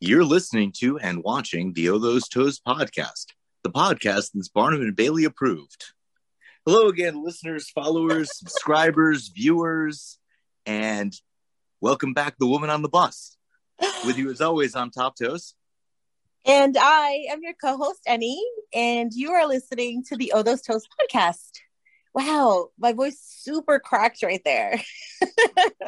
You're listening to and watching the Oh Those Toes podcast, the podcast that's Barnum and Bailey approved. Hello again, listeners, followers, subscribers, viewers, and welcome back, the woman on the bus. With you as always, I'm Top Toes. And I am your co host, Annie, and you are listening to the Oh Those Toes podcast. Wow, my voice super cracked right there.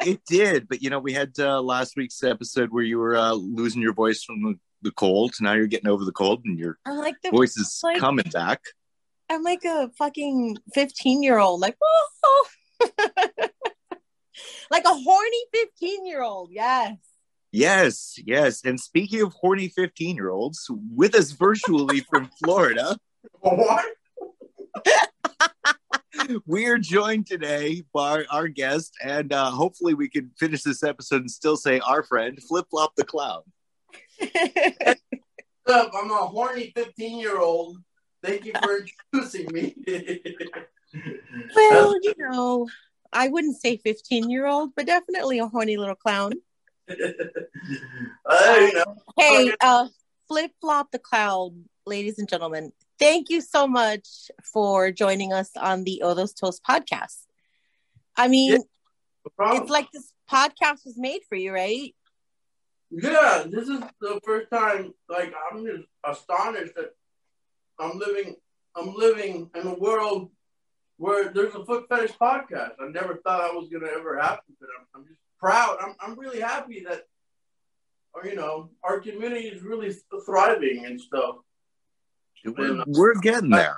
it did, but you know, we had uh, last week's episode where you were uh, losing your voice from the, the cold. Now you're getting over the cold and your I'm like the, voice is like- coming back. I'm like a fucking 15 year old, like, oh, like a horny 15 year old. Yes. Yes, yes. And speaking of horny 15 year olds, with us virtually from Florida, What? we are joined today by our guest, and uh, hopefully we can finish this episode and still say our friend, Flip Flop the Clown. up? I'm a horny 15 year old. Thank you for introducing me. well, you know, I wouldn't say 15 year old, but definitely a horny little clown. I don't know. Hey, uh, Flip Flop the Clown, ladies and gentlemen, thank you so much for joining us on the Odos Toast podcast. I mean, Yeah. No it's like this podcast was made for you, right? yeah, this is the first time. Like I'm just astonished that I'm living. I'm living in a world where there's a foot fetish podcast. I never thought that was gonna ever happen, but I'm, I'm just proud. I'm, I'm really happy that, or you know, our community is really thriving and stuff. We're, we're getting there.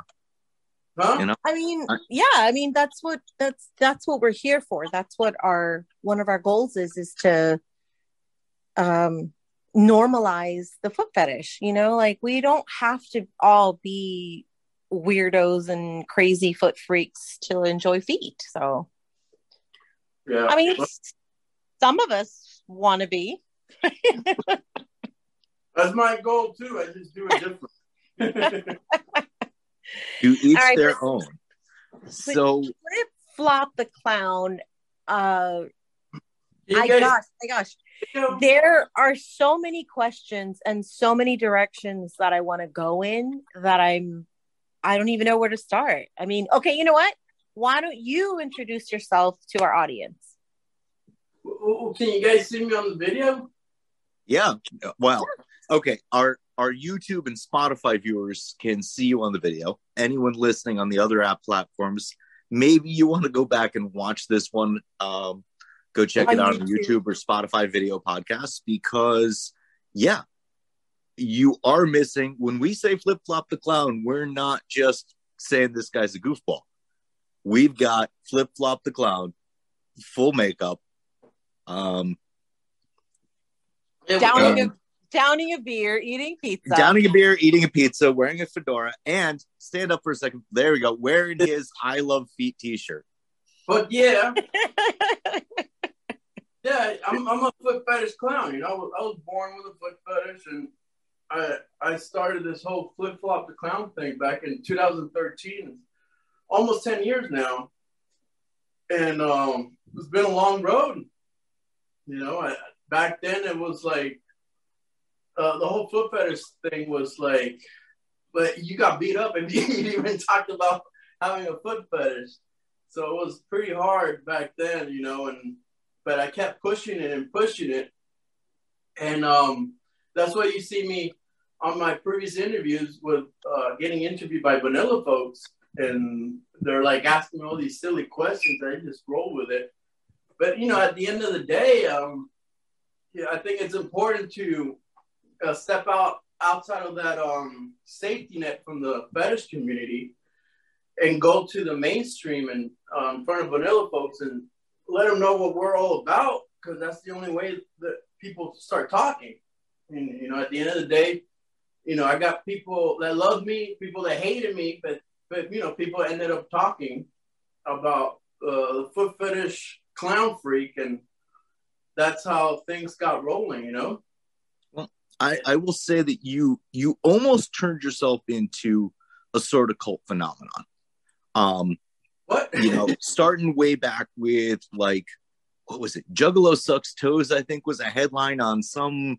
Huh? You know? I mean, yeah, I mean that's what that's that's what we're here for. That's what our one of our goals is is to um normalize the foot fetish, you know? Like we don't have to all be weirdos and crazy foot freaks to enjoy feet. So, Yeah. I mean, some of us want to be. That's my goal too. I just do it different. To each All right, their but- own. So, Flip flop the clown. Uh, You I guys- gosh, my gosh. you know, there are so many questions and so many directions that I want to go in that I'm I don't even know where to start. I mean, okay, you know what? Why don't you introduce yourself to our audience? Can you guys see me on the video? yeah. Well, okay. Our our YouTube and Spotify viewers can see you on the video. Anyone listening on the other app platforms, maybe you want to go back and watch this one. Um, go check On it out on YouTube. YouTube or Spotify video podcast because, yeah, you are missing. When we say flip flop the clown, we're not just saying this guy's a goofball. We've got flip flop the clown, full makeup. Um, Downing Um, a downing a beer, eating pizza. downing a beer, eating a pizza, wearing a fedora, and stand up for a second. There we go, wearing his "I Love Feet" T-shirt. But yeah, yeah, I'm, I'm a foot fetish clown. You know, I was, I was born with a foot fetish, and I I started this whole flip flop the clown thing back in 2013, almost 10 years now, and um, it's been a long road. You know, I, back then it was like uh, the whole foot fetish thing was like, but you got beat up and you even talked about having a foot fetish. So it was pretty hard back then, you know, and but I kept pushing it and pushing it. And um, that's why you see me on my previous interviews with uh, getting interviewed by vanilla folks, and they're like asking all these silly questions. I just roll with it. But you know, at the end of the day, um, yeah, I think it's important to uh, step out outside of that um, safety net from the fetish community and go to the mainstream and um, in front of vanilla folks and let them know what we're all about because that's the only way that people start talking. And you know, at the end of the day, you know, I got people that love me, people that hated me, but but you know, people ended up talking about uh, foot fetish clown freak, and that's how things got rolling. You know. I, I will say that you you almost turned yourself into a sort of cult phenomenon. Um, What? you know, starting way back with like what was it? Juggalo sucks toes. I think was a headline on some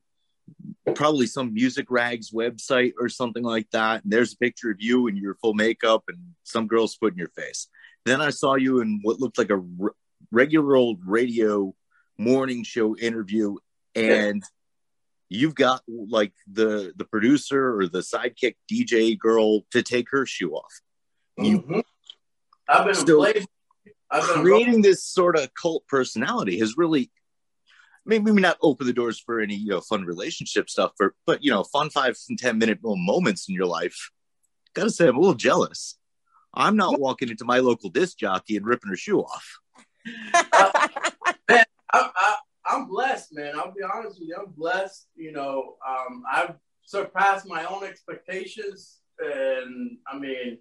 probably some music rags website or something like that. And there's a picture of you in your full makeup and some girl's foot in your face. Then I saw you in what looked like a r- regular old radio morning show interview, and you've got like the the producer or the sidekick DJ girl to take her shoe off. You Mhm. I've been a Playboy. I've been creating this sort of cult personality has really maybe not open the doors for any you know fun relationship stuff for but you know fun five and ten minute moments in your life gotta say i'm a little jealous i'm not walking into my local disc jockey and ripping her shoe off I, I, I'm blessed, man. I'll be honest with you. I'm blessed. You know, um, I've surpassed my own expectations, and I mean,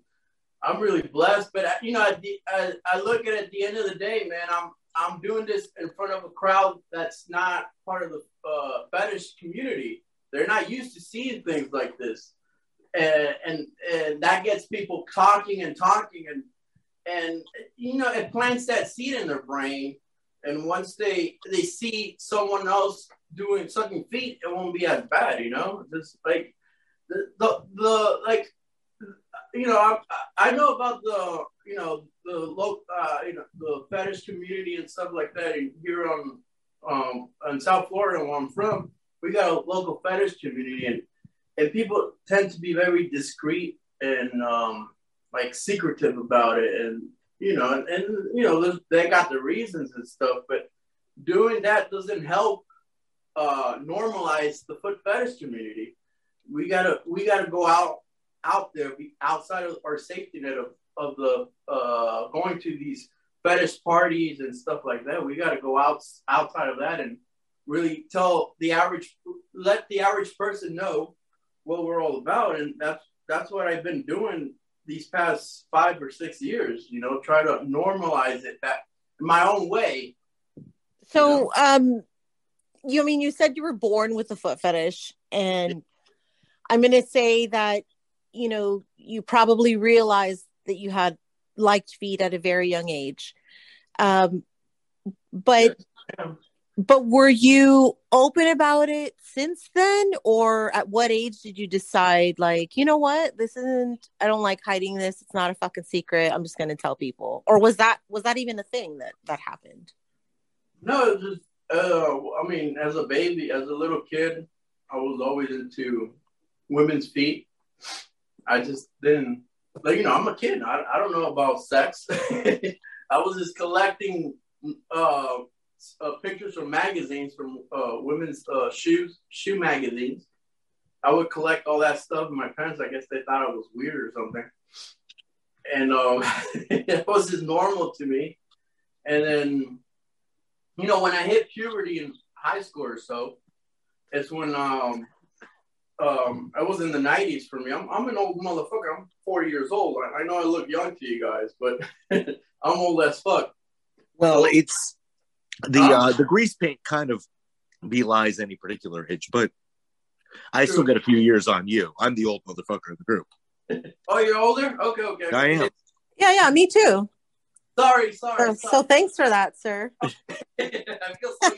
I'm really blessed. But you know, the, I, I look at it at the end of the day, man. I'm I'm doing this in front of a crowd that's not part of the uh, fetish community. They're not used to seeing things like this, and and and that gets people talking and talking and and you know it plants that seed in their brain and once they they see someone else doing sucking feet, it won't be as bad, you know. Just like the the, the like, you know, I I know about the you know the local uh, you know the fetish community and stuff like that. Here on um in South Florida, where I'm from, we got a local fetish community, and and people tend to be very discreet and um like secretive about it, and you know, and, and you know, they got the reasons and stuff, but doing that doesn't help uh, normalize the foot fetish community. We gotta we gotta go out out there, be outside of our safety net of, of the uh, going to these fetish parties and stuff like that. We gotta go out outside of that and really tell the average let the average person know what we're all about, and that's that's what I've been doing these past five or six years, you know, try to normalize it that my own way. so um you I mean you said you were born with a foot fetish and i'm going to say that you know you probably realized that you had liked feet at a very young age um but Yeah. But were you open about it since then or at what age did you decide like you know what this isn't i don't like hiding this it's not a fucking secret i'm just going to tell people or was that was that even a thing that that happened No, just uh, I mean, as a baby, as a little kid, I was always into women's feet. I just didn't like, you know, I'm a kid. I, I don't know about sex. I was just collecting uh, uh, pictures from magazines from uh, women's uh, shoes, shoe magazines. I would collect all that stuff, and my parents, I guess, they thought I was weird or something. And um, it was just normal to me. And then you know, when I hit puberty in high school or so, it's when um um I was in the nineties for me. I'm I'm an old motherfucker. I'm 40 years old. I, I know I look young to you guys, but I'm old as fuck. well it's the Huh? uh the grease paint kind of belies any particular age but i still True. got a few years on you i'm the old motherfucker of the group Oh, you're older? Okay, okay. I am. yeah yeah me too Sorry, sorry. so, so thanks for that sir I feel so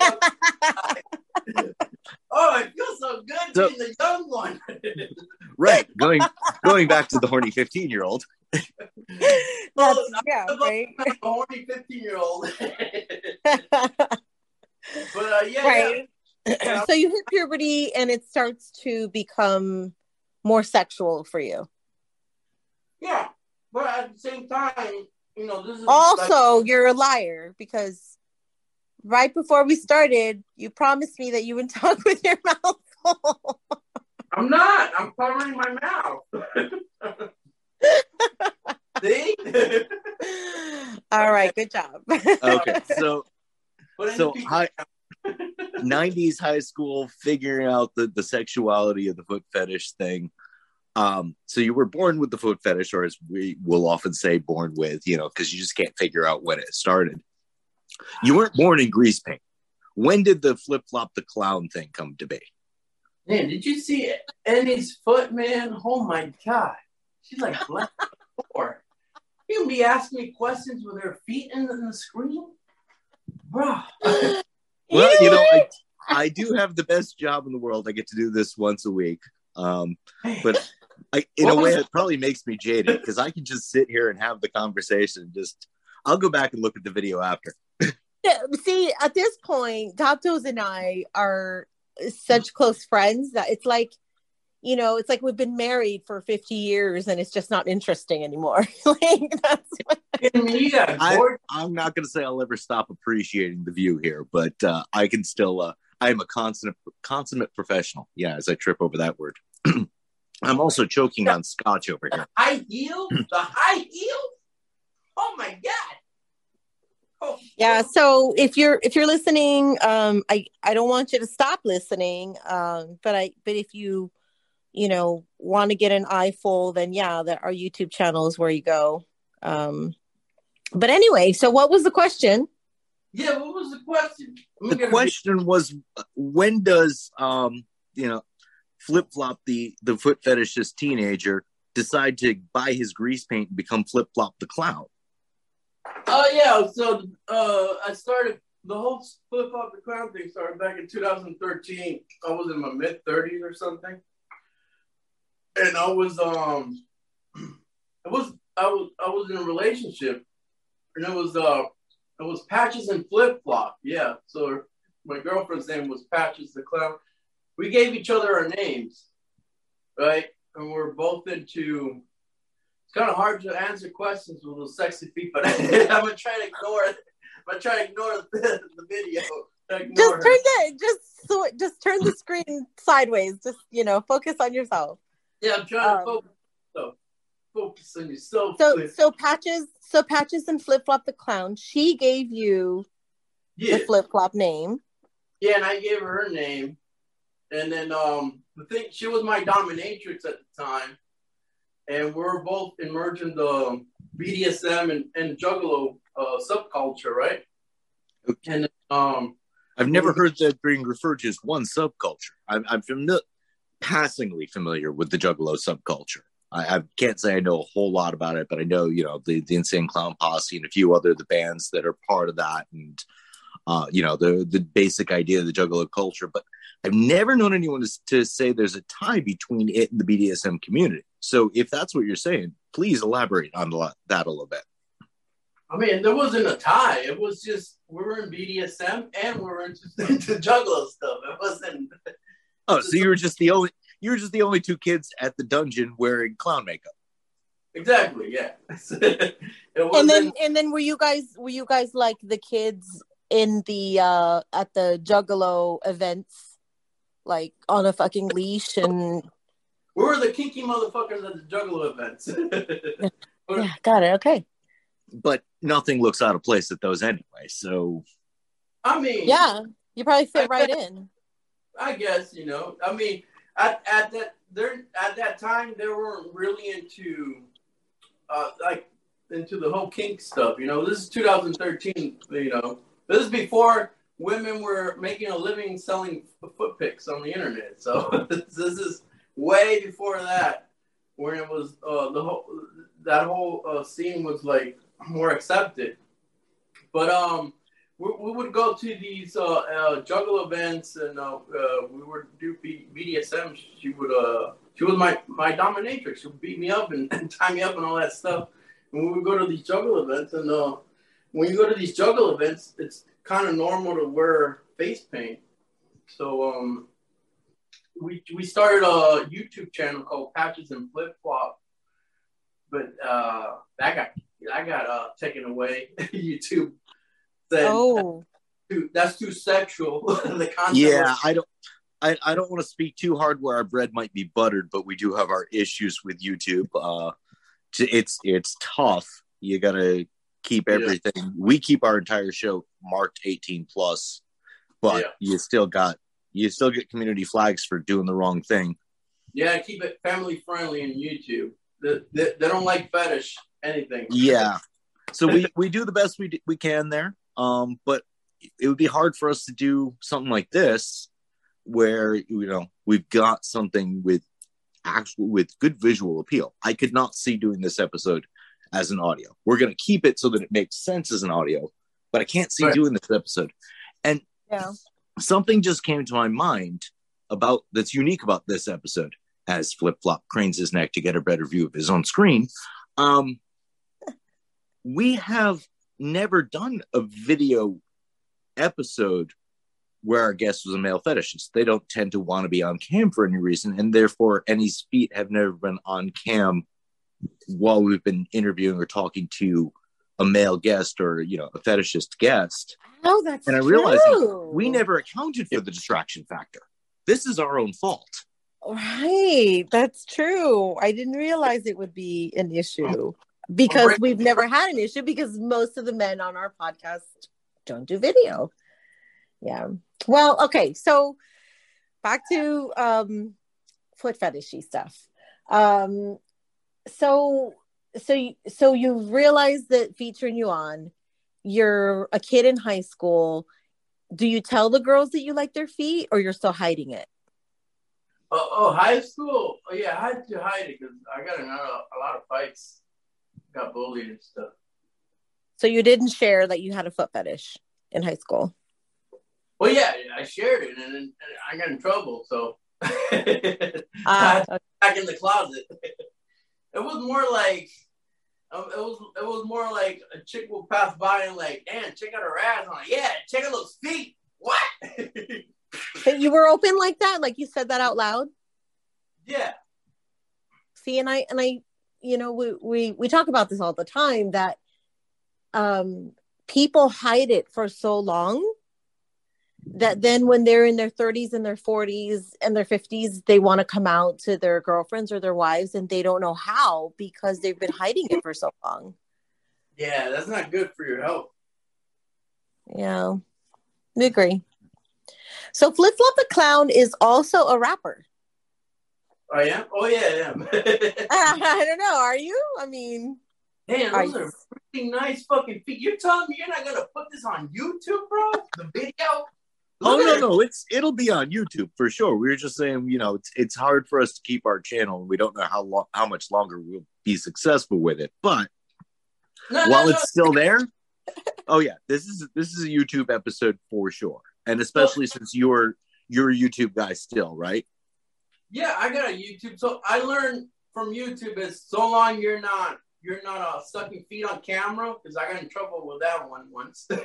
young. oh, I feel so good So- being the young one. right going going back to the horny 15 year old That's, Oh, yeah right a horny 15 year old. but uh, yeah, right Yeah. so you hit puberty and it starts to become more sexual for you yeah. But at the same time, you know, this is also like- you're a liar because right before we started you promised me that you would talk with your mouth full I'm not. I'm covering my mouth. See? all right good job okay so so high 90s high school figuring out the, the sexuality of the foot fetish thing um so you were born with the foot fetish or as we will often say born with you know because you just can't figure out when it started you weren't born in grease paint when did the flip flop the clown thing come to be Man, did you see Annie's foot, man? Oh my god. She's like black floor. You can be asking me questions with her feet in the, in the screen? Bro. well you know I, I do have the best job in the world. I get to do this once a week. Um, but I, in What a way, it probably makes me jaded because I can just sit here and have the conversation. Just, I'll go back and look at the video after. Yeah, See, at this point, Top and I are such close friends that it's like, you know, it's like we've been married for 50 years and it's just not interesting anymore. like that's I mean, you got I- bored. I'm not going to say I'll ever stop appreciating the view here, but uh, I can still. Uh, I am a consummate, consummate professional. Yeah, as I trip over that word. I'm also choking on scotch over here. high heel, the high heel. Oh my god! Oh, yeah so if you're if you're listening um i i don't want you to stop listening um but i but if you you know want to get an eyeful then yeah that our youtube channel is where you go um but anyway so what was the question yeah. What was the question? I'm The gonna question was, uh, when does um, you know, flip flop the the foot fetishist teenager decide to buy his grease paint and become flip flop the clown? Oh yeah, so uh, I started the whole flip flop the clown thing started back in 2013. I was in my mid 30s or something, and I was um, it was I was I was in a relationship, and it was uh, it was Patches and Flip Flop. Yeah, so my girlfriend's name was Patches the clown. We gave each other our names, right? And we're both into it's kind of hard to answer questions with those sexy feet, but I'm gonna try to ignore it. I'm gonna try to ignore the, the video. Ignore just turn the just so just turn the screen sideways just you know focus on yourself Yeah, I'm trying to um, focus. So, focus on yourself. so please. so patches so patches and flip flop the clown she gave you yeah, the flip flop name yeah, and I gave her her name, and then um, the thing she was my dominatrix at the time, and we're both emerging the BDSM and, and Juggalo uh, subculture, right? And um, I've never heard that being referred to as one subculture. I'm, I'm familiar, passingly familiar with the Juggalo subculture. I, I can't say I know a whole lot about it, but I know you know the, the Insane Clown Posse and a few other the bands that are part of that, and uh, you know the the basic idea of the Juggalo culture. But I've never known anyone to, to say there's a tie between it and the BDSM community. So if that's what you're saying, please elaborate on that a little bit. I mean, there wasn't a tie. It was just we were in BDSM and we were into, into Juggalo stuff. It wasn't. Oh, so you were just the only you were just the only two kids at the dungeon wearing clown makeup. Exactly, yeah. and then and then were you guys were you guys like the kids in the uh at the juggalo events like on a fucking leash and we were the kinky motherfuckers at the Juggalo events. yeah got it okay but nothing looks out of place at those anyway. So I mean, yeah you probably fit right in I guess you know. I mean, at, at that there at that time they weren't really into uh, like into the whole kink stuff. You know, this is 2013. You know, this is before women were making a living selling foot pics on the internet. So this is way before that, when it was uh, the whole that whole uh, scene was like more accepted. But um, we, we would go to these uh, uh, juggle events, and uh, uh, we would do B- BDSM. She would uh, she was my my dominatrix. She would beat me up and, and tie me up and all that stuff. And we would go to these juggle events, and uh, when you go to these juggle events, it's kind of normal to wear face paint. So um, we we started a YouTube channel called Patches and Flip Flop, but uh, that got that got uh, taken away. YouTube said oh too, that's too sexual. the content yeah, was- I don't. I, I don't want to speak too hard where our bread might be buttered, but we do have our issues with YouTube. Uh, t- it's it's tough. You gotta keep Yeah. everything. We keep our entire show marked 18 plus, but Yeah. you still got you still get community flags for doing the wrong thing. yeah, keep it family friendly in YouTube. They, they, they don't like fetish anything. Yeah. So we we do the best we d- we can there. Um, but it would be hard for us to do something like this, where you know we've got something with actual with good visual appeal. I could not see doing this episode as an audio. We're gonna keep it so that it makes sense as an audio, but I can't see Right. doing this episode. And yeah something just came to my mind about that's unique about this episode as Flip Flop cranes his neck to get a better view of his own screen. Um, we have never done a video episode where our guest was a male fetishist. They don't tend to want to be on cam for any reason, and therefore, Annie's feet have never been on cam while we've been interviewing or talking to a male guest or you know a fetishist guest. Oh, that's And I realized. We never accounted for the distraction factor. This is our own fault. Right, that's true. I didn't realize it would be an issue because we've never had an issue because most of the men on our podcast don't do video. Yeah. Well, okay. So back to um foot fetishy stuff. Um so so you, so you realize that featuring you on you're a kid in high school. Do you tell the girls that you like their feet or you're still hiding it? Oh, oh, high school. Oh, yeah, I had to hide it because I got in a, a lot of fights. Got bullied and stuff. So you didn't share that you had a foot fetish in high school. Well, yeah, I shared it and, and I got in trouble. So Ah, back in the closet. It was more like um, it was it was more like a chick will pass by and like, damn, check out her ass. I'm like, yeah, check out those feet. What? you were open like that, like you said that out loud. yeah. See, and I and I, you know, we we we talk about this all the time that um people hide it for so long that then when they're in their 30s and their 40s and their 50s they want to come out to their girlfriends or their wives and they don't know how because they've been hiding it for so long Yeah, that's not good for your health. yeah we agree so flip flop the clown is also a rapper I am? Oh yeah, I am. i don't know are you i mean Damn, are those you- are pretty nice fucking feet. You're telling me you're not gonna put this on YouTube, bro? The video? Oh Look no, it. no, it's it'll be on YouTube for sure. We were just saying, you know, it's it's hard for us to keep our channel, and we don't know how long, how much longer we'll be successful with it. But No, no, while no. it's still there, oh yeah, this is this is a YouTube episode for sure, and especially since you're you're a YouTube guy still, right? Yeah, I got a YouTube. So I learned from YouTube is so long you're not you're not uh, sucking feet on camera because I got in trouble with that one once.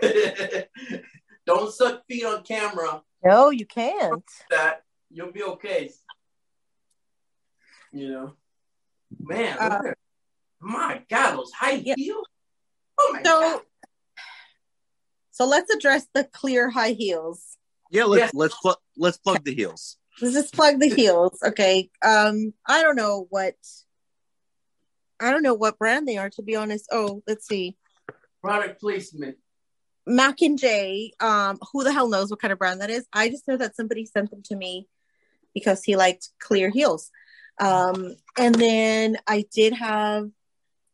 Don't suck feet on camera. no you can't That you'll be okay. You know, man. Uh, my God, those high Yeah. heels. Oh my so God. so let's address the clear high heels Yeah, let's Yes. let's pl- let's plug the heels. let's just plug the heels okay um i don't know what i don't know what brand they are to be honest oh let's see Product placement. Mac and j um who the hell knows what kind of brand that is. I just know that somebody sent them to me because he liked clear heels. Um and then i did have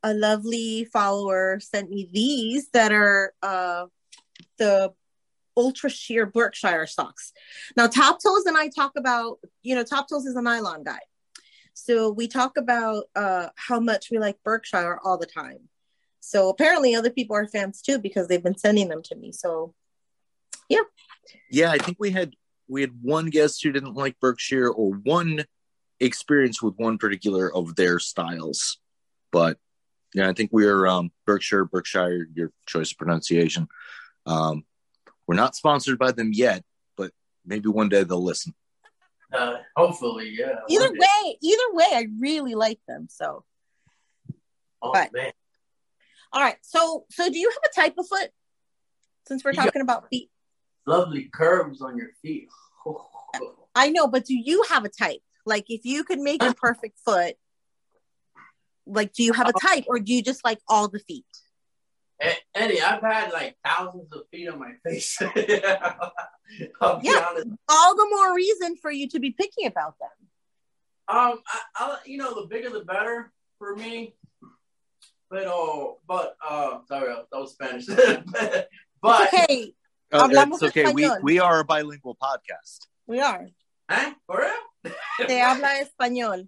a lovely follower sent me these that are uh the ultra sheer berkshire socks. Now top toes and i talk about you know top toes is a nylon guy. So we talk about uh how much we like berkshire all the time so apparently other people are fans too because they've been sending them to me so Yeah, Yeah, I think we had we had one guest who didn't like Berkshire or one experience with one particular of their styles. But yeah, I think we're um, Berkshire, Berkshire, your choice of pronunciation. Um, we're not sponsored by them yet, but maybe one day they'll listen. Uh, hopefully, yeah. either way either way i really like them so Oh but- man. All right so so do you have a type of foot since we're Yeah. talking about feet lovely curves on your feet. i know but do you have a type like if you could make a perfect foot like do you have a type or do you just like all the feet Eddie, I've had like thousands of feet on my face. I'll Yeah. honest. all the more reason for you to be picky about them Um, I, I, you know, the bigger the better for me. But oh, but uh, sorry, that was Spanish. but It's okay Uh, it's okay. We español. we are a bilingual podcast. we are eh, for real? te habla español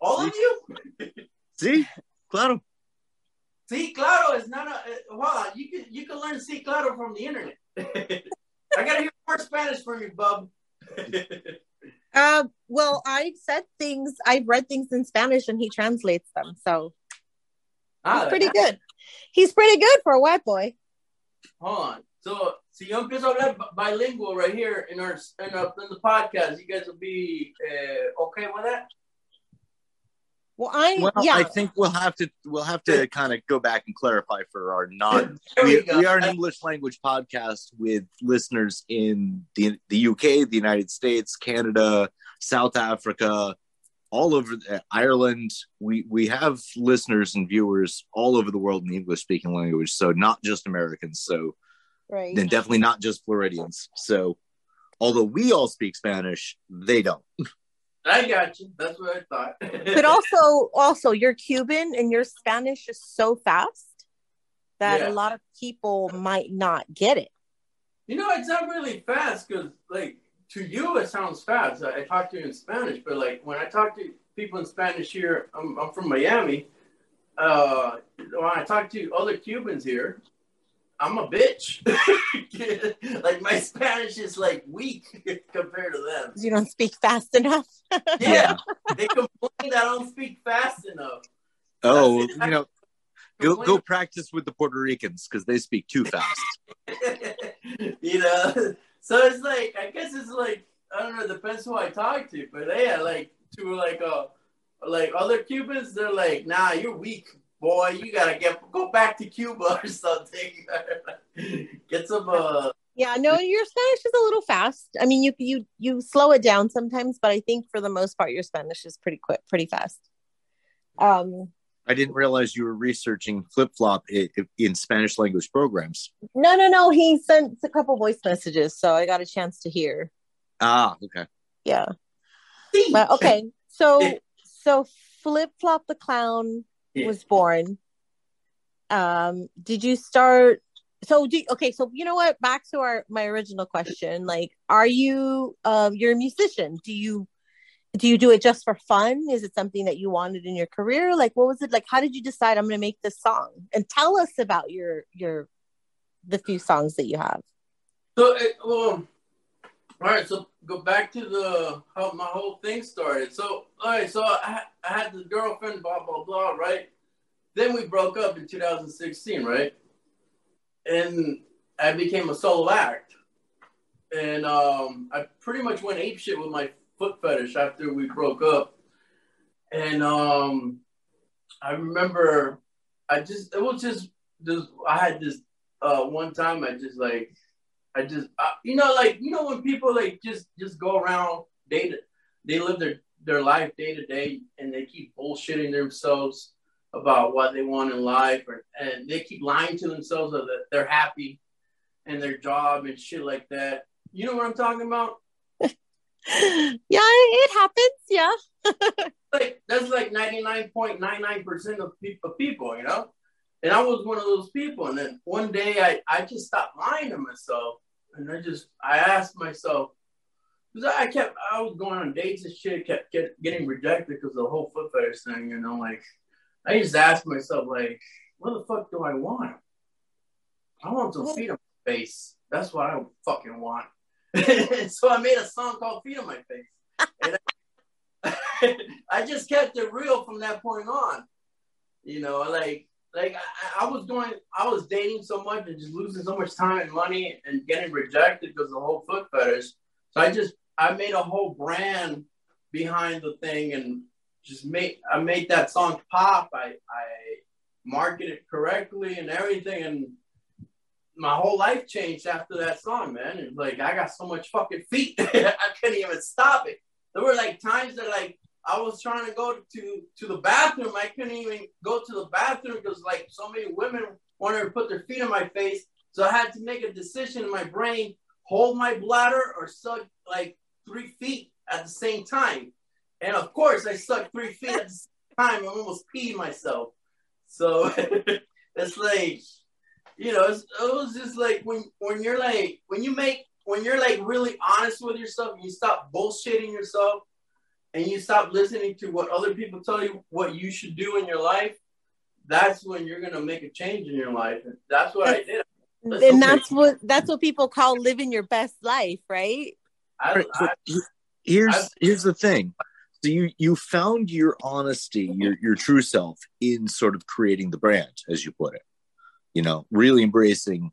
All of you? See, claro. Sí, claro, it's not a. Uh, hold you can you can learn sí, claro from the internet. I gotta hear more Spanish from you, bub. Uh, well, I've said things, I've read things in Spanish and he translates them. So Ah, he's pretty good. He's pretty good for a white boy. Hold on. So, si yo empiezo a hablar bilingual right here in our in, our, in the podcast, you guys will be uh, okay with that? Well, I, Well, yeah. I think we'll have to we'll have to kind of go back and clarify for our non. We, we we are an English language podcast with listeners in the the UK, the United States, Canada, South Africa, all over Ireland. We we have listeners and viewers all over the world in the English speaking language, so not just Americans. So right. then definitely not just Floridians. So although we all speak Spanish, they don't. I got you. That's what I thought. but also also you're cuban and your spanish is so fast that Yeah. a lot of people might not get it you know, it's not really fast because, like, to you it sounds fast. I, I talk to you in Spanish, but like when I talk to people in Spanish here, I'm, I'm from Miami. Uh, when I talk to other Cubans here, I'm a bitch. like my Spanish is like weak compared to them. you don't speak fast enough Yeah, they complain that I don't speak fast enough. Oh, you know, go go practice with the Puerto Ricans because they speak too fast. you know, so it's like I guess it's like I don't know. It depends who I talk to, but yeah, like to like uh like other Cubans, they're like, nah, you're weak, boy. You gotta get go back to Cuba or something. get some uh yeah no your spanish is a little fast i mean you you you slow it down sometimes but i think for the most part your spanish is pretty quick pretty fast um I didn't realize you were researching flip flop in, in Spanish language programs. no no no he sent a couple voice messages so i got a chance to hear Ah, okay. yeah but okay so so flip flop the clown Yeah. was born um did you start so do okay so you know what back to our my original question like are you um you're a musician do you do you do it just for fun is it something that you wanted in your career like what was it like how did you decide i'm going to make this song and tell us about your your the few songs that you have So, it, well, all right. So, go back to the how my whole thing started. So, all right. So, I, I had this girlfriend, blah blah blah, right? Then we broke up in 2016, right? And I became a solo act, and um, I pretty much went ape shit with my foot fetish after we broke up. And um, I remember, I just it was just this. I had this uh, one time. I just like I just, uh, you know, like you know when people like just just go around to, they live their their life day to day, and they keep bullshitting themselves about what they want in life, or, and they keep lying to themselves that they're happy and their job and shit like that. You know what I'm talking about? yeah it happens yeah Like that's like 99.99% of people, of people, you know. And I was one of those people. And then one day I, I just stopped lying to myself. And I just, I asked myself, because I kept, I was going on dates and shit, kept get, getting rejected because of the whole foot fetish thing, you know. Like, I just asked myself, like, what the fuck do I want? I want some feet on my face. That's what I fucking want. so I made a song called Feet on My Face. And I, I just kept it real from that point on. You know, like like I, I was going, I was dating so much and just losing so much time and money and getting rejected because of the whole foot fetish. So I just I made a whole brand behind the thing and just made I made that song pop. I I marketed correctly and everything and my whole life changed after that song, man. And like I got so much fucking feet, I couldn't even stop it. There were like times that like I was trying to go to to the bathroom, I couldn't even go to the bathroom because like so many women wanted to put their feet in my face. So I had to make a decision in my brain: hold my bladder or suck like three feet at the same time. And of course, I sucked three feet at the same time. I almost peed myself. So it's like you know, it's, it was just like when when you're like when you make when you're like really honest with yourself and you stop bullshitting yourself and you stop listening to what other people tell you what you should do in your life, that's when you're gonna make a change in your life. And that's what I did. That's and okay. that's what that's what people call living your best life, right? I, I, here's I've- here's the thing. So you you found your honesty, your your true self in sort of creating the brand, as you put it. You know, really embracing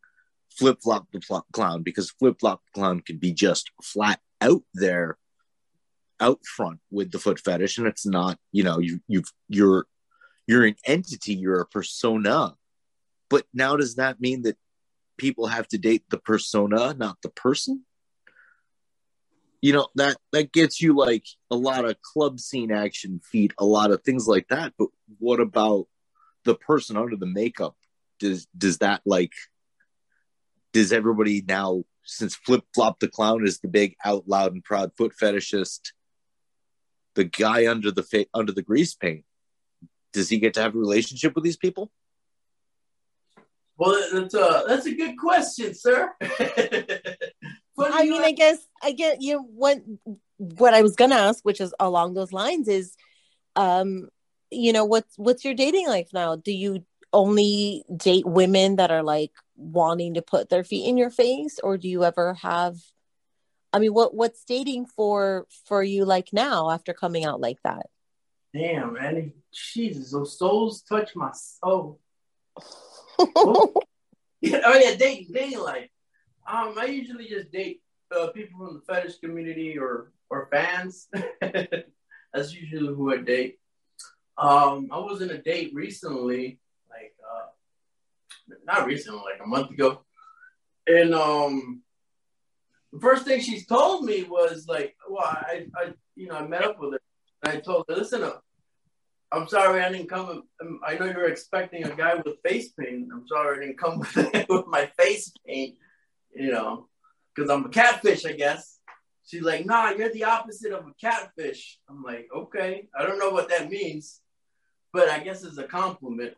flip flop the Pl- clown because flip flop the clown can be just flat out there, out front with the foot fetish, and it's not. You know, you you've you're you're an entity, you're a persona. But now does that mean that people have to date the persona, not the person? you know that that gets you like a lot of club scene action feet a lot of things like that but what about the person under the makeup does does that like does everybody now since flip flop the clown is the big out loud and proud foot fetishist the guy under the fa- under the grease paint does he get to have a relationship with these people well, that's a that's a good question, sir. I mean, like- I guess I get you what what I was gonna ask, which is along those lines, is um, you know, what's what's your dating life now? Do you only date women that are like wanting to put their feet in your face, or do you ever have I mean, what what's dating for for you like now after coming out like that? Damn, man. Jesus, those souls touch my soul. oh yeah, dating, dating life. Um, I usually just date uh, people from the fetish community or or fans. That's usually who I date. Um, I was in a date recently, not recently, like a month ago, and um, the first thing she told me was like, "Well, I, I, you know, I met up with her, and I told her, listen, I'm sorry I didn't come. um, I know you're expecting a guy with face paint. I'm sorry I didn't come with, with my face paint, you know, because I'm a catfish, I guess. She's like, nah, you're the opposite of a catfish. I'm like, okay, I don't know what that means, but I guess it's a compliment.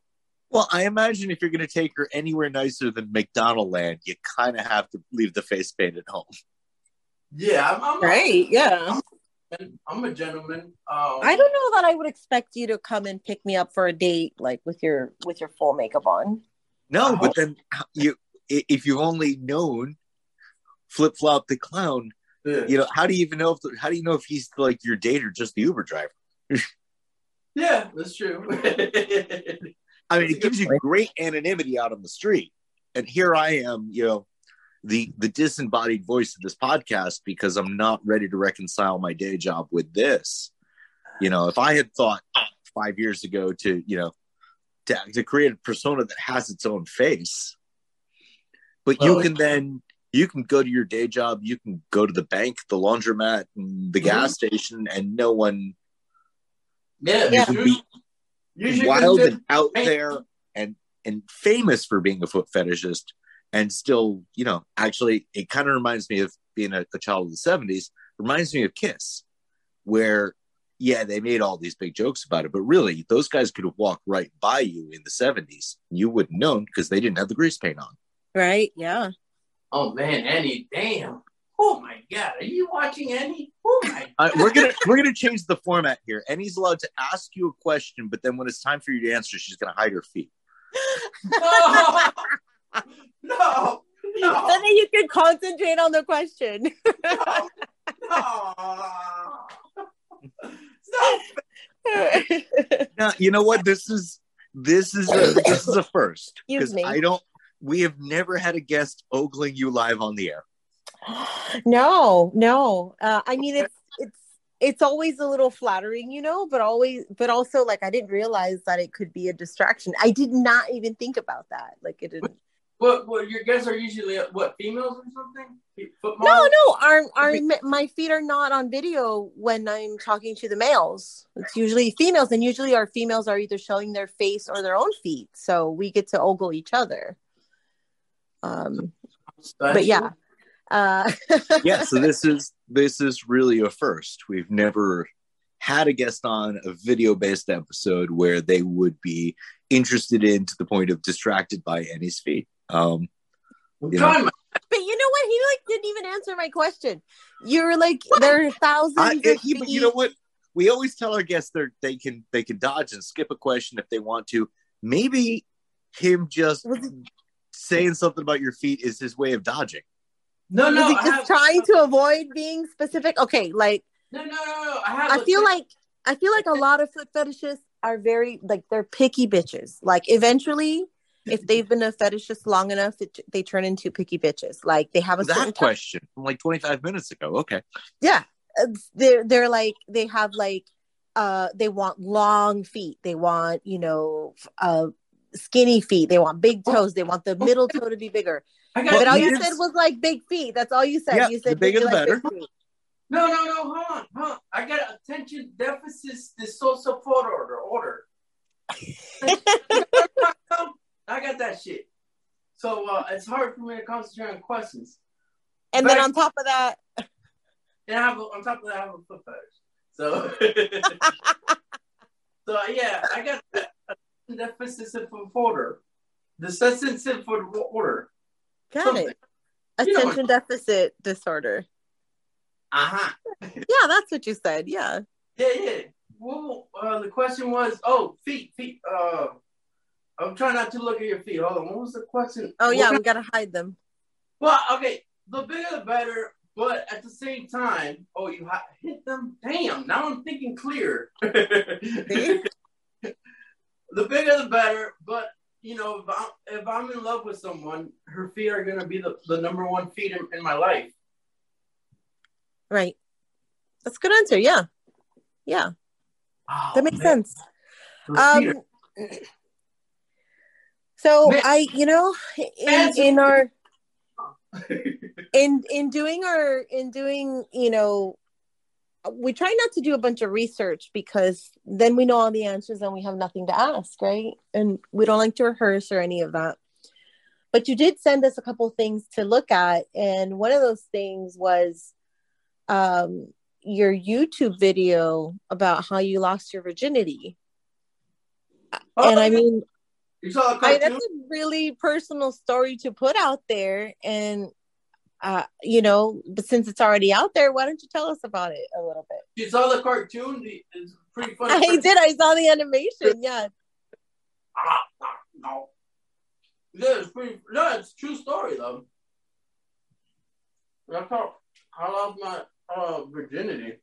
Well i imagine if you're going to take her anywhere nicer than mcdonald land you kind of have to leave the face paint at home Yeah, I'm, I'm Right, yeah. I'm a gentleman. Um, I don't know that I would expect you to come and pick me up for a date like with your with your full makeup on. No, but then you, if you've only known Flip Flop the clown, Yeah, you know how do you even know if the, how do you know if he's like your date or just the Uber driver? yeah that's true. I mean, it gives you great anonymity out on the street, and here I am, you know, the the disembodied voice of this podcast because I'm not ready to reconcile my day job with this. You know, if I had thought five years ago to you know to, to create a persona that has its own face, but you can then you can go to your day job, you can go to the bank, the laundromat, and the Mhm. gas station, and no one yeah, Yeah. be wild and out Hey. there and and famous for being a foot fetishist and still you know actually it kind of reminds me of being a, a child of the 70s reminds me of kiss where yeah they made all these big jokes about it but really those guys could have walked right by you in the 70s you wouldn't known because they didn't have the grease paint on Right? Yeah. Oh man, Annie, damn. Oh my god, are you watching Annie? Oh my uh, we're gonna we're gonna change the format here Annie's allowed to ask you a question but then when it's time for you to answer she's gonna hide her feet no, no, So no, then you can concentrate on the question. no, no. Stop. Now, you know what? This is this is a, this is a first because. I don't. We have never had a guest ogling you live on the air. no, no. Uh, I mean, it's it's it's always a little flattering, you know, but always, but also like I didn't realize that it could be a distraction. I did not even think about that. Like it didn't. What? What? Your guests are usually uh, what? Females or something? No, no. Our our my feet are not on video when I'm talking to the males. It's usually females, and usually our females are either showing their face or their own feet, so we get to ogle each other. Um, but yeah. Uh, Yeah, so this is this is really a first. We've never had a guest on a video based episode where they would be interested in to the point of distracted by Annie's feet. Um, you know. But you know what? He like didn't even answer my question. You're like there are thousands I, of yeah, but you know what? We always tell our guests they they can they can dodge and skip a question if they want to. Maybe him just saying something about your feet is his way of dodging. No, no, is just have, trying to avoid being specific? Okay, like no, no, no, no. I have. I feel thing- like I feel like a lot of foot fetishists are very like they're picky bitches. Like eventually, if they've been a fetishist long enough, it, they turn into picky bitches. Like they have a That type- question from like 25 minutes ago. Okay. yeah uh, they're they're like they have like uh they want long feet they want you know uh skinny feet they want big toes they want the middle toe to be bigger I got. but all you said was like big feet that's all you said Yeah, you the said bigger you the like better. big feet. No, no, no. Hold on, hold on. I got attention deficit dissociative order. Order. I got that shit. So uh, it's hard for me to concentrate on questions. and then Back- on top of that And I have a, on top of that, I have a foot fetish. So, so yeah, I got that deficit for order. The sensitive order. Got Something. it You know attention deficit disorder Uh huh. yeah that's what you said yeah Yeah, yeah. Well, uh, the question was, oh, feet, feet. Uh, I'm trying not to look at your feet. Hold on. What was the question? oh yeah What- we gotta hide them Well, okay. The bigger the better, but at the same time, oh, you hit them. Damn. Now I'm thinking clear. the bigger the better, but you know, if I'm, if I'm in love with someone, her feet are gonna be the, the number one feet in, in my life. right that's a good answer yeah yeah Oh, that makes man. sense Um, so Man. I, you know, in, in our in in doing our in doing, you know, we try not to do a bunch of research because then we know all the answers and we have nothing to ask, right? And we don't like to rehearse or any of that. But you did send us a couple things to look at, and one of those things was um, your YouTube video about how you lost your virginity. and I mean, you saw the I, that's a really personal story to put out there and uh you know but since it's already out there why don't you tell us about it a little bit You saw the cartoon? It's pretty funny. i did i saw the animation yeah Ah, no. Yeah, it's pretty. No, it's a true story though. That's how I lost my uh, virginity.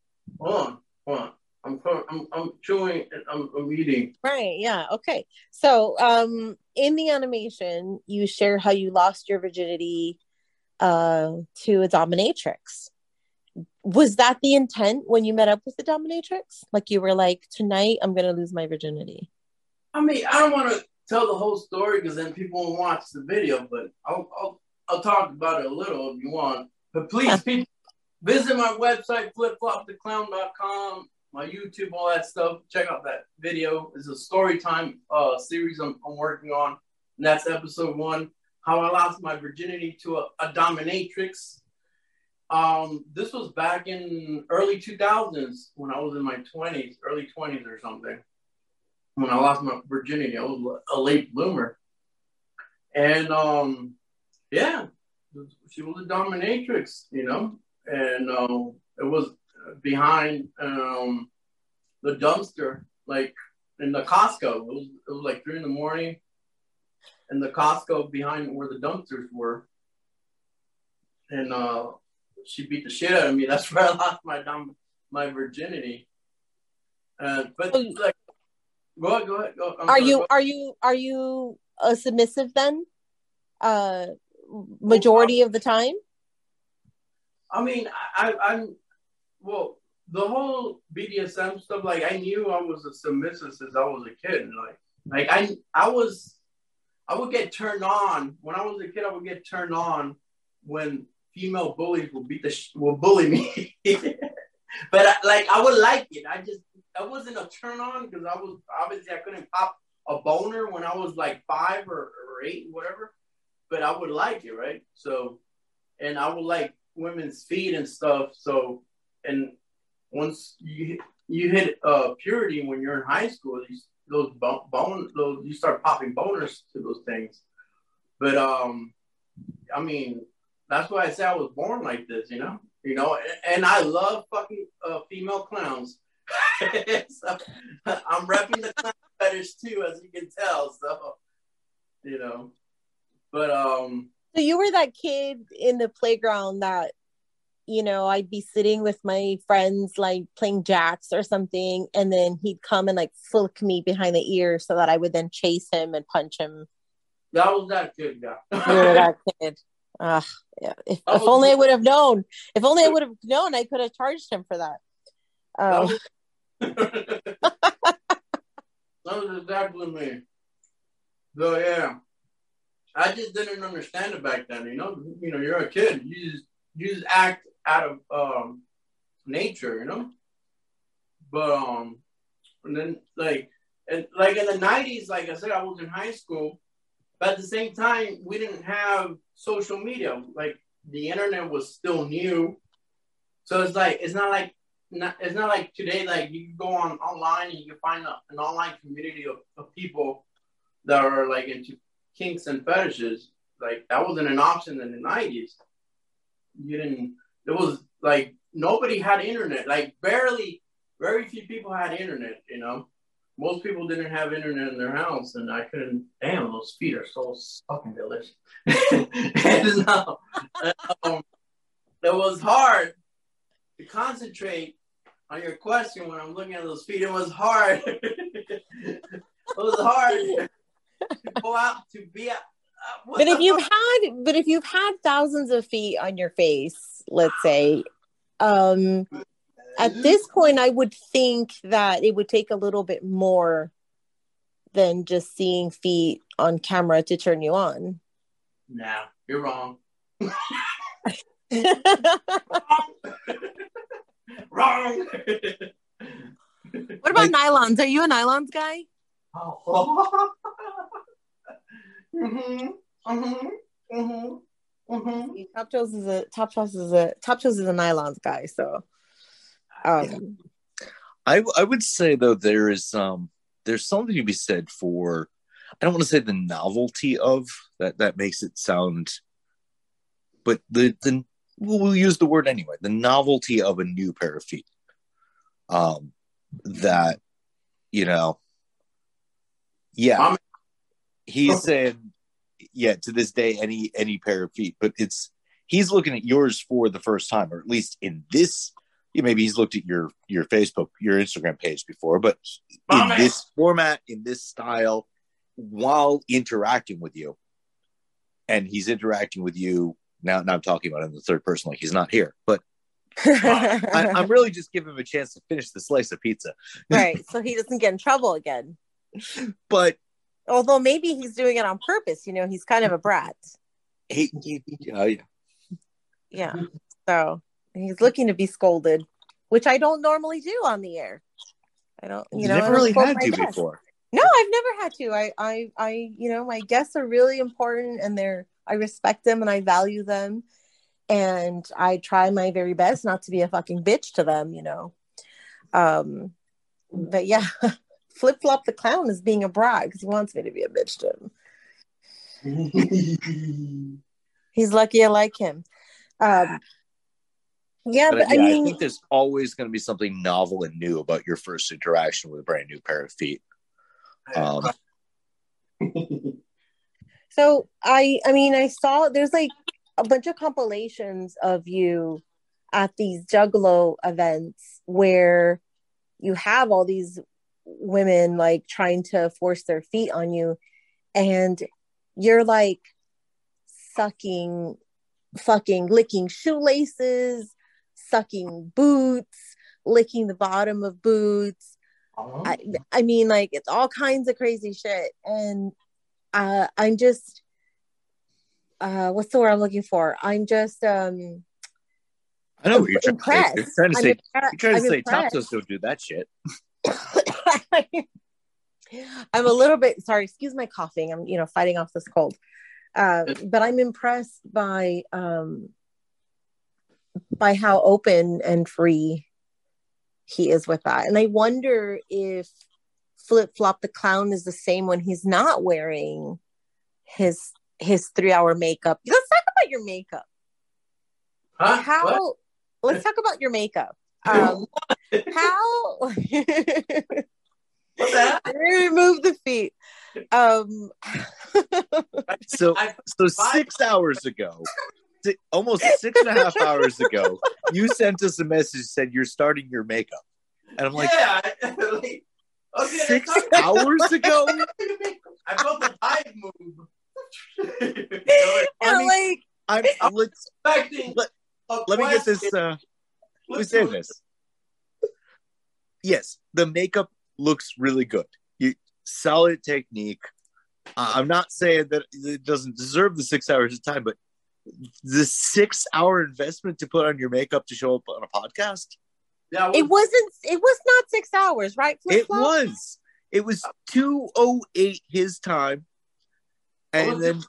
Hold on, hold on. I'm I'm I'm chewing. and I'm, I'm eating. right yeah okay so um in the animation you share how you lost your virginity uh to a dominatrix was that the intent when you met up with the dominatrix like you were like tonight i'm gonna lose my virginity I mean, I don't want to tell the whole story because then people won't watch the video. But I'll I'll, I'll talk about it a little if you want. But please, Yeah. people, visit my website flipfloptheclown.com, my YouTube, all that stuff. Check out that video. It's a story time uh, series I'm, I'm working on. And that's episode one. How I lost my virginity to a, a dominatrix. Um, this was back in early 2000s when I was in my 20s, early 20s or something when I lost my virginity. I was a late bloomer. And um, yeah, she was a dominatrix, you know, and um, it was behind um, the dumpster, like in the Costco. It was, it was like three in the morning, and the Costco behind where the dumpsters were. And uh, she beat the shit out of me. That's where I lost my dom- my virginity. Uh, but like, go ahead, go ahead. Go, are sorry, you go- are you are you a submissive then uh majority of the time I mean, I, I, I'm, well, the whole BDSM stuff, like, I knew I was a submissive since I was a kid. Like, like I, I was, I would get turned on when I was a kid. I would get turned on when female bullies will beat the, sh- will bully me. but I, like, I would like it. I just, I wasn't a turn on because I was obviously I couldn't pop a boner when I was like five or, or eight, whatever. But I would like it, right? So, and I would like women's feet and stuff. So, and once you you hit uh, purity when you're in high school, those bone, bone those you start popping boners to those things. But um, I mean, that's why I say I was born like this, you know, you know, and, and I love fucking uh, female clowns. so, I'm repping the clown fetish too, as you can tell. So, you know, But um, So you were that kid in the playground that, you know, I'd be sitting with my friends, like playing jacks or something, and then he'd come and like flick me behind the ear so that I would then chase him and punch him. that was that kid, yeah. You were that kid. Ugh, yeah. If, That if was- only I would have known. If only I would have known, I could have charged him for that. That Um, was, that was exactly me. So yeah, I just didn't understand it back then. You know, you know, you're a kid. You just you just act out of um, nature. You know, but um, and then like and like in the '90s, like I said, I was in high school, but at the same time, we didn't have social media. Like the internet was still new, so it's like it's not like not, it's not like today, like you can go on online and you can find a, an online community of, of people that are like into kinks and fetishes. Like that wasn't an option in the nineties. You didn't. It was like nobody had internet. Like barely, very few people had internet. You know, most people didn't have internet in their house, and I couldn't. Damn, those feet are so fucking delicious. and, um, um, it was hard to concentrate on your question when I'm looking at those feet. It was hard. it was hard to go out to be uh, but if you've had but if you've had thousands of feet on your face let's say um at this point i would think that it would take a little bit more than just seeing feet on camera to turn you on. Nah, you're wrong. wrong. what about nylons? Are you a nylons guy mm-hmm, mm-hmm, mm-hmm, mm-hmm. top toes is a top toes is a top toes is a nylons guy so um I I would say though there is um there's something to be said for I don't want to say the novelty of that that makes it sound but the the we'll, we'll use the word anyway the novelty of a new pair of feet. Um that you know yeah. I'm- he's saying yeah to this day any any pair of feet but it's he's looking at yours for the first time or at least in this maybe he's looked at your your facebook your instagram page before but in this format in this style while interacting with you and he's interacting with you now now i'm talking about in the third person like he's not here but I, i'm really just giving him a chance to finish the slice of pizza. Right so he doesn't get in trouble again. But although maybe he's doing it on purpose you know he's kind of a brat. He, he, yeah. yeah. So he's looking to be scolded which i don't normally do on the air. I don't you you know never really had to guests. before. No i've never had to. I, I i you know my guests are really important and they're i respect them and i value them. And i try my very best not to be a fucking bitch to them you know. Um but yeah flip flop the clown is being a brat because he wants me to be a bitch to him. He's lucky i like him. Um yeah but, but, yeah, i I, mean think there's always going to be something novel and new about your first interaction with a brand new pair of feet. Um, So I I mean I saw there's like a bunch of compilations of you at these juggalo events where you have all these women like trying to force their feet on you and you're like sucking fucking licking shoelaces sucking boots licking the bottom of boots. I, I mean like it's all kinds of crazy shit and uh i'm just uh what's the word i'm looking for? I'm just um i know what you're trying impressed. to say. you're trying to I'm say impre- you're trying to I'm say impressed. Topsos don't do that shit i'm a little bit sorry excuse my coughing. I'm you know fighting off this cold. Uh, but i'm impressed by um by how open and free he is with that. And i wonder if flip flop the clown is the same when he's not wearing his his three hour makeup. Let's talk about your makeup. Huh? how What? let's talk about your makeup. Um how What's that? remove the feet um So so six hours ago, almost six and a half hours ago, you sent us a message that said you're starting your makeup, and I'm like, yeah, like, okay, six hours ago. I felt the dive move. I And mean- like, I'm let's expecting. Let- let me get this. Uh, let me say this. Yes, the makeup looks really good. You solid technique. Uh, I'm not saying that it doesn't deserve the six hours of time, but the six hour investment to put on your makeup to show up on a podcast, Yeah, it wasn't. It was not six hours, right? it Flip-flop? was. It was 208 his time. And was then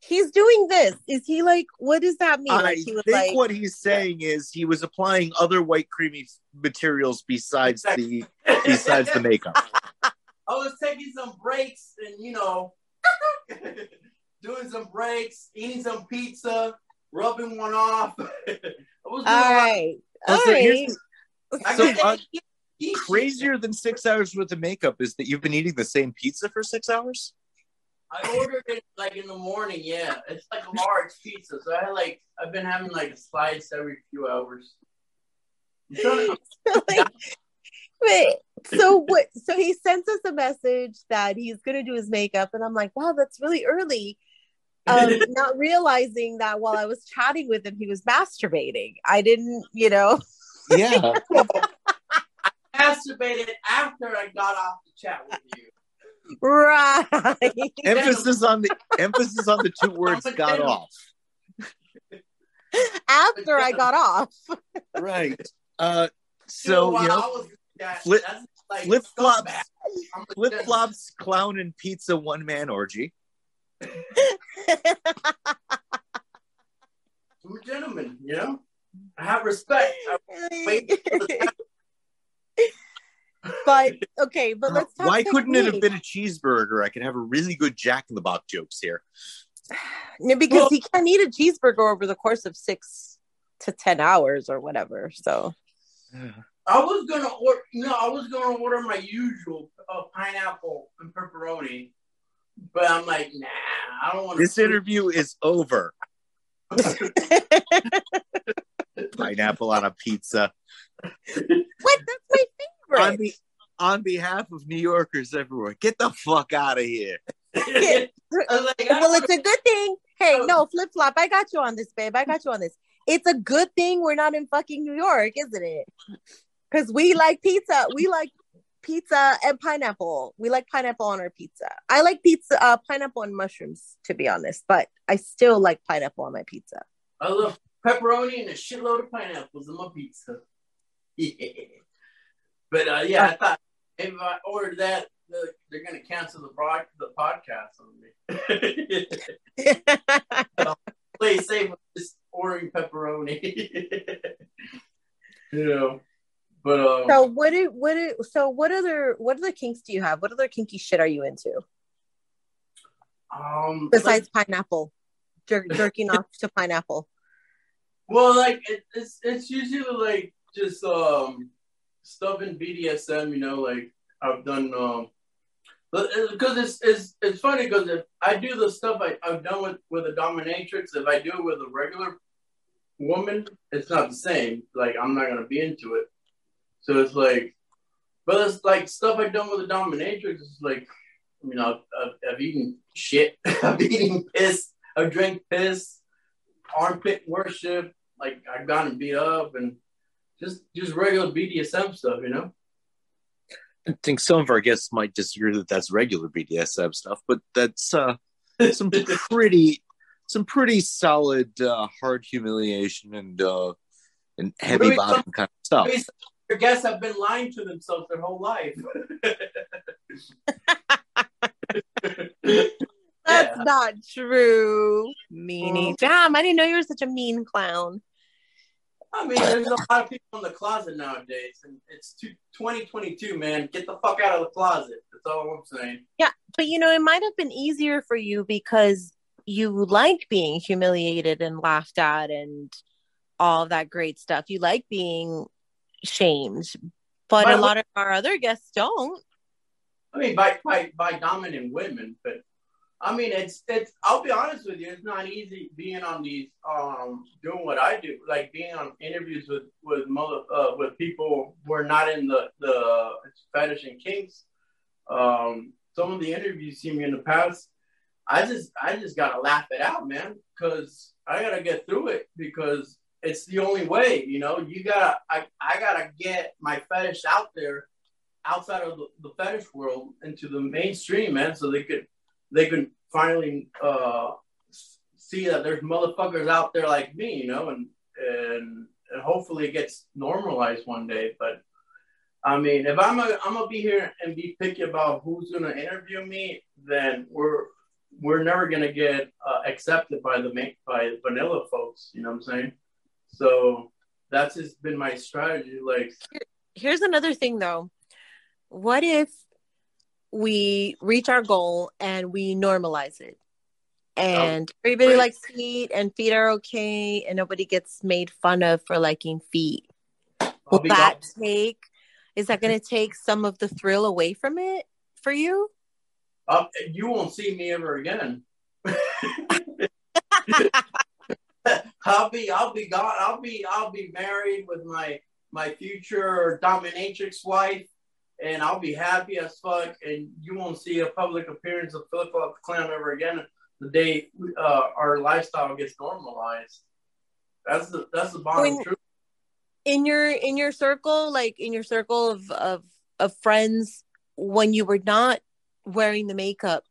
He's doing this. Is he like? What does that mean? I Like he was think like, what he's saying is he was applying other white creamy materials besides the besides the makeup. I was taking some breaks and you know, doing some breaks, eating some pizza, rubbing one off. I was doing all a lot- right, all Also, here's right. I So, uh, Crazier than six hours worth of makeup is that you've been eating the same pizza for six hours. I ordered it like in the morning. Yeah, it's like a large pizza, so I like I've been having like a slice every few hours. I'm trying to- like, wait, so what? So he sends us a message that he's gonna do his makeup, and I'm like, wow, that's really early. Um, not realizing that while I was chatting with him, he was masturbating. I didn't, you know. Yeah, I masturbated after I got off the chat with you. Right. emphasis on the emphasis on the two words got off. After I got off. Right. Uh, You know, so while you know, was that, flip- that's like flip flops, scumbag. I'm a flip flops, clown and pizza one man orgy. I'm a gentleman, you know. I have respect. I wait for the but okay, but let's talk. Why couldn't it have been a cheeseburger? I could have a really good Jack in the Box jokes here. No, because Well- he can't eat a cheeseburger over the course of six to ten hours or whatever. So I was gonna order. No, I was gonna order my usual uh, pineapple and pepperoni, but I'm like, nah, I don't want This interview is over. Pineapple on a pizza. what? That's my On, be- on behalf of New Yorkers everywhere, get the fuck out of here. I like, well, it's a good thing. Hey, no, flip flop. I got you on this, babe. I got you on this. It's a good thing we're not in fucking New York, isn't it? Because we like pizza. We like pizza and pineapple. We like pineapple on our pizza. I like pizza, uh, pineapple and mushrooms, to be honest, but I still like pineapple on my pizza. I love pepperoni and a shitload of pineapples on my pizza. Yeah. But uh, yeah, I thought if I ordered that, they're gonna cancel the broad, the podcast on me. Play safe with just ordering pepperoni. you know, but um, so what do what do so what other what other kinks do you have? What other kinky shit are you into um, besides pineapple? Jer- jerking off to pineapple. Well, like it, it's it's usually like just um stuff in BDSM, you know, like I've done um because it's it's it's funny because if I do the stuff I, I've done with with a dominatrix, if I do it with a regular woman, it's not the same. Like I'm not gonna be into it. So it's like, but it's like stuff I've done with a dominatrix. is like, I mean, I've, I've, I've eaten shit. I've eaten piss. I've drank piss. Armpit worship. Like I've gotten beat up and just just regular BDSM stuff, you know. I think some of our guests might disagree that that's regular BDSM stuff, but that's uh, some pretty, some pretty solid uh, hard humiliation and uh, and heavy Really bottom kind of stuff. Maybe some of your guests have been lying to themselves their whole life. That's Yeah. not true. Meanie. Damn, I didn't know you were such a mean clown. I mean, there's a lot of people in the closet nowadays, and it's 2022, man. Get the fuck out of the closet. That's all I'm saying. Yeah, but you know, it might have been easier for you because you like being humiliated and laughed at and all that great stuff. You like being shamed. But By a lot of our other guests don't. I mean, by by by dominant women, but I mean, it's it's. I'll be honest with you, it's not easy being on these, um, doing what I do, like being on interviews with with uh, with people who are not in the the fetish and kinks. Um, some of the interviews you see me in the past, I just I just gotta laugh it out, man, because I gotta get through it because it's the only way, you know. You gotta I I gotta get my fetish out there, outside of the, the fetish world into the mainstream, man, so they could they can finally uh, see that there's motherfuckers out there like me, you know, and and and hopefully it gets normalized one day. But I mean, if I'm a, I'm gonna be here and be picky about who's gonna interview me, then we're we're never gonna get uh, accepted by the by vanilla folks. You know what I'm saying? So that's just been my strategy. Like, here's another thing though. What if we reach our goal and we normalize it? And oh, everybody great. likes feet, and feet are okay, and nobody gets made fun of for liking feet. Will that gone. take? Is that going to take some of the thrill away from it for you? Uh, you won't see me ever again. I'll be I'll be gone. I'll be I'll be married with my my future dominatrix wife, and I'll be happy as fuck. And you won't see a public appearance of Flip Flop Clown ever again the day uh, our lifestyle gets normalized. That's the that's the bottom truth. In your in your circle, like in your circle of of of friends, when you were not wearing the makeup,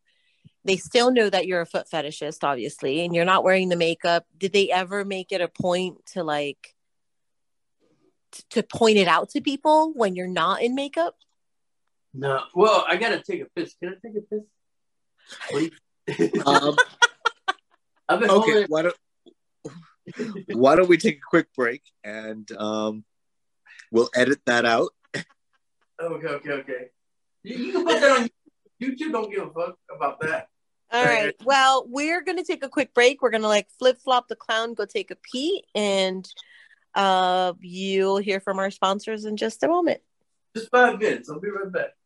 they still know that you're a foot fetishist, obviously, and you're not wearing the makeup. Did they ever make it a point to like t- to point it out to people when you're not in makeup? No. Well, I gotta take a piss. Can I take a piss? Please. um, I've been okay. Why don't Why don't we take a quick break and um, we'll edit that out. Okay, okay, okay. You, you can put that on YouTube. Don't give a fuck about that. All right. Well, we're gonna take a quick break. We're gonna like flip flop the clown, go take a pee, and uh, you'll hear from our sponsors in just a moment. Just five minutes. I'll be right back.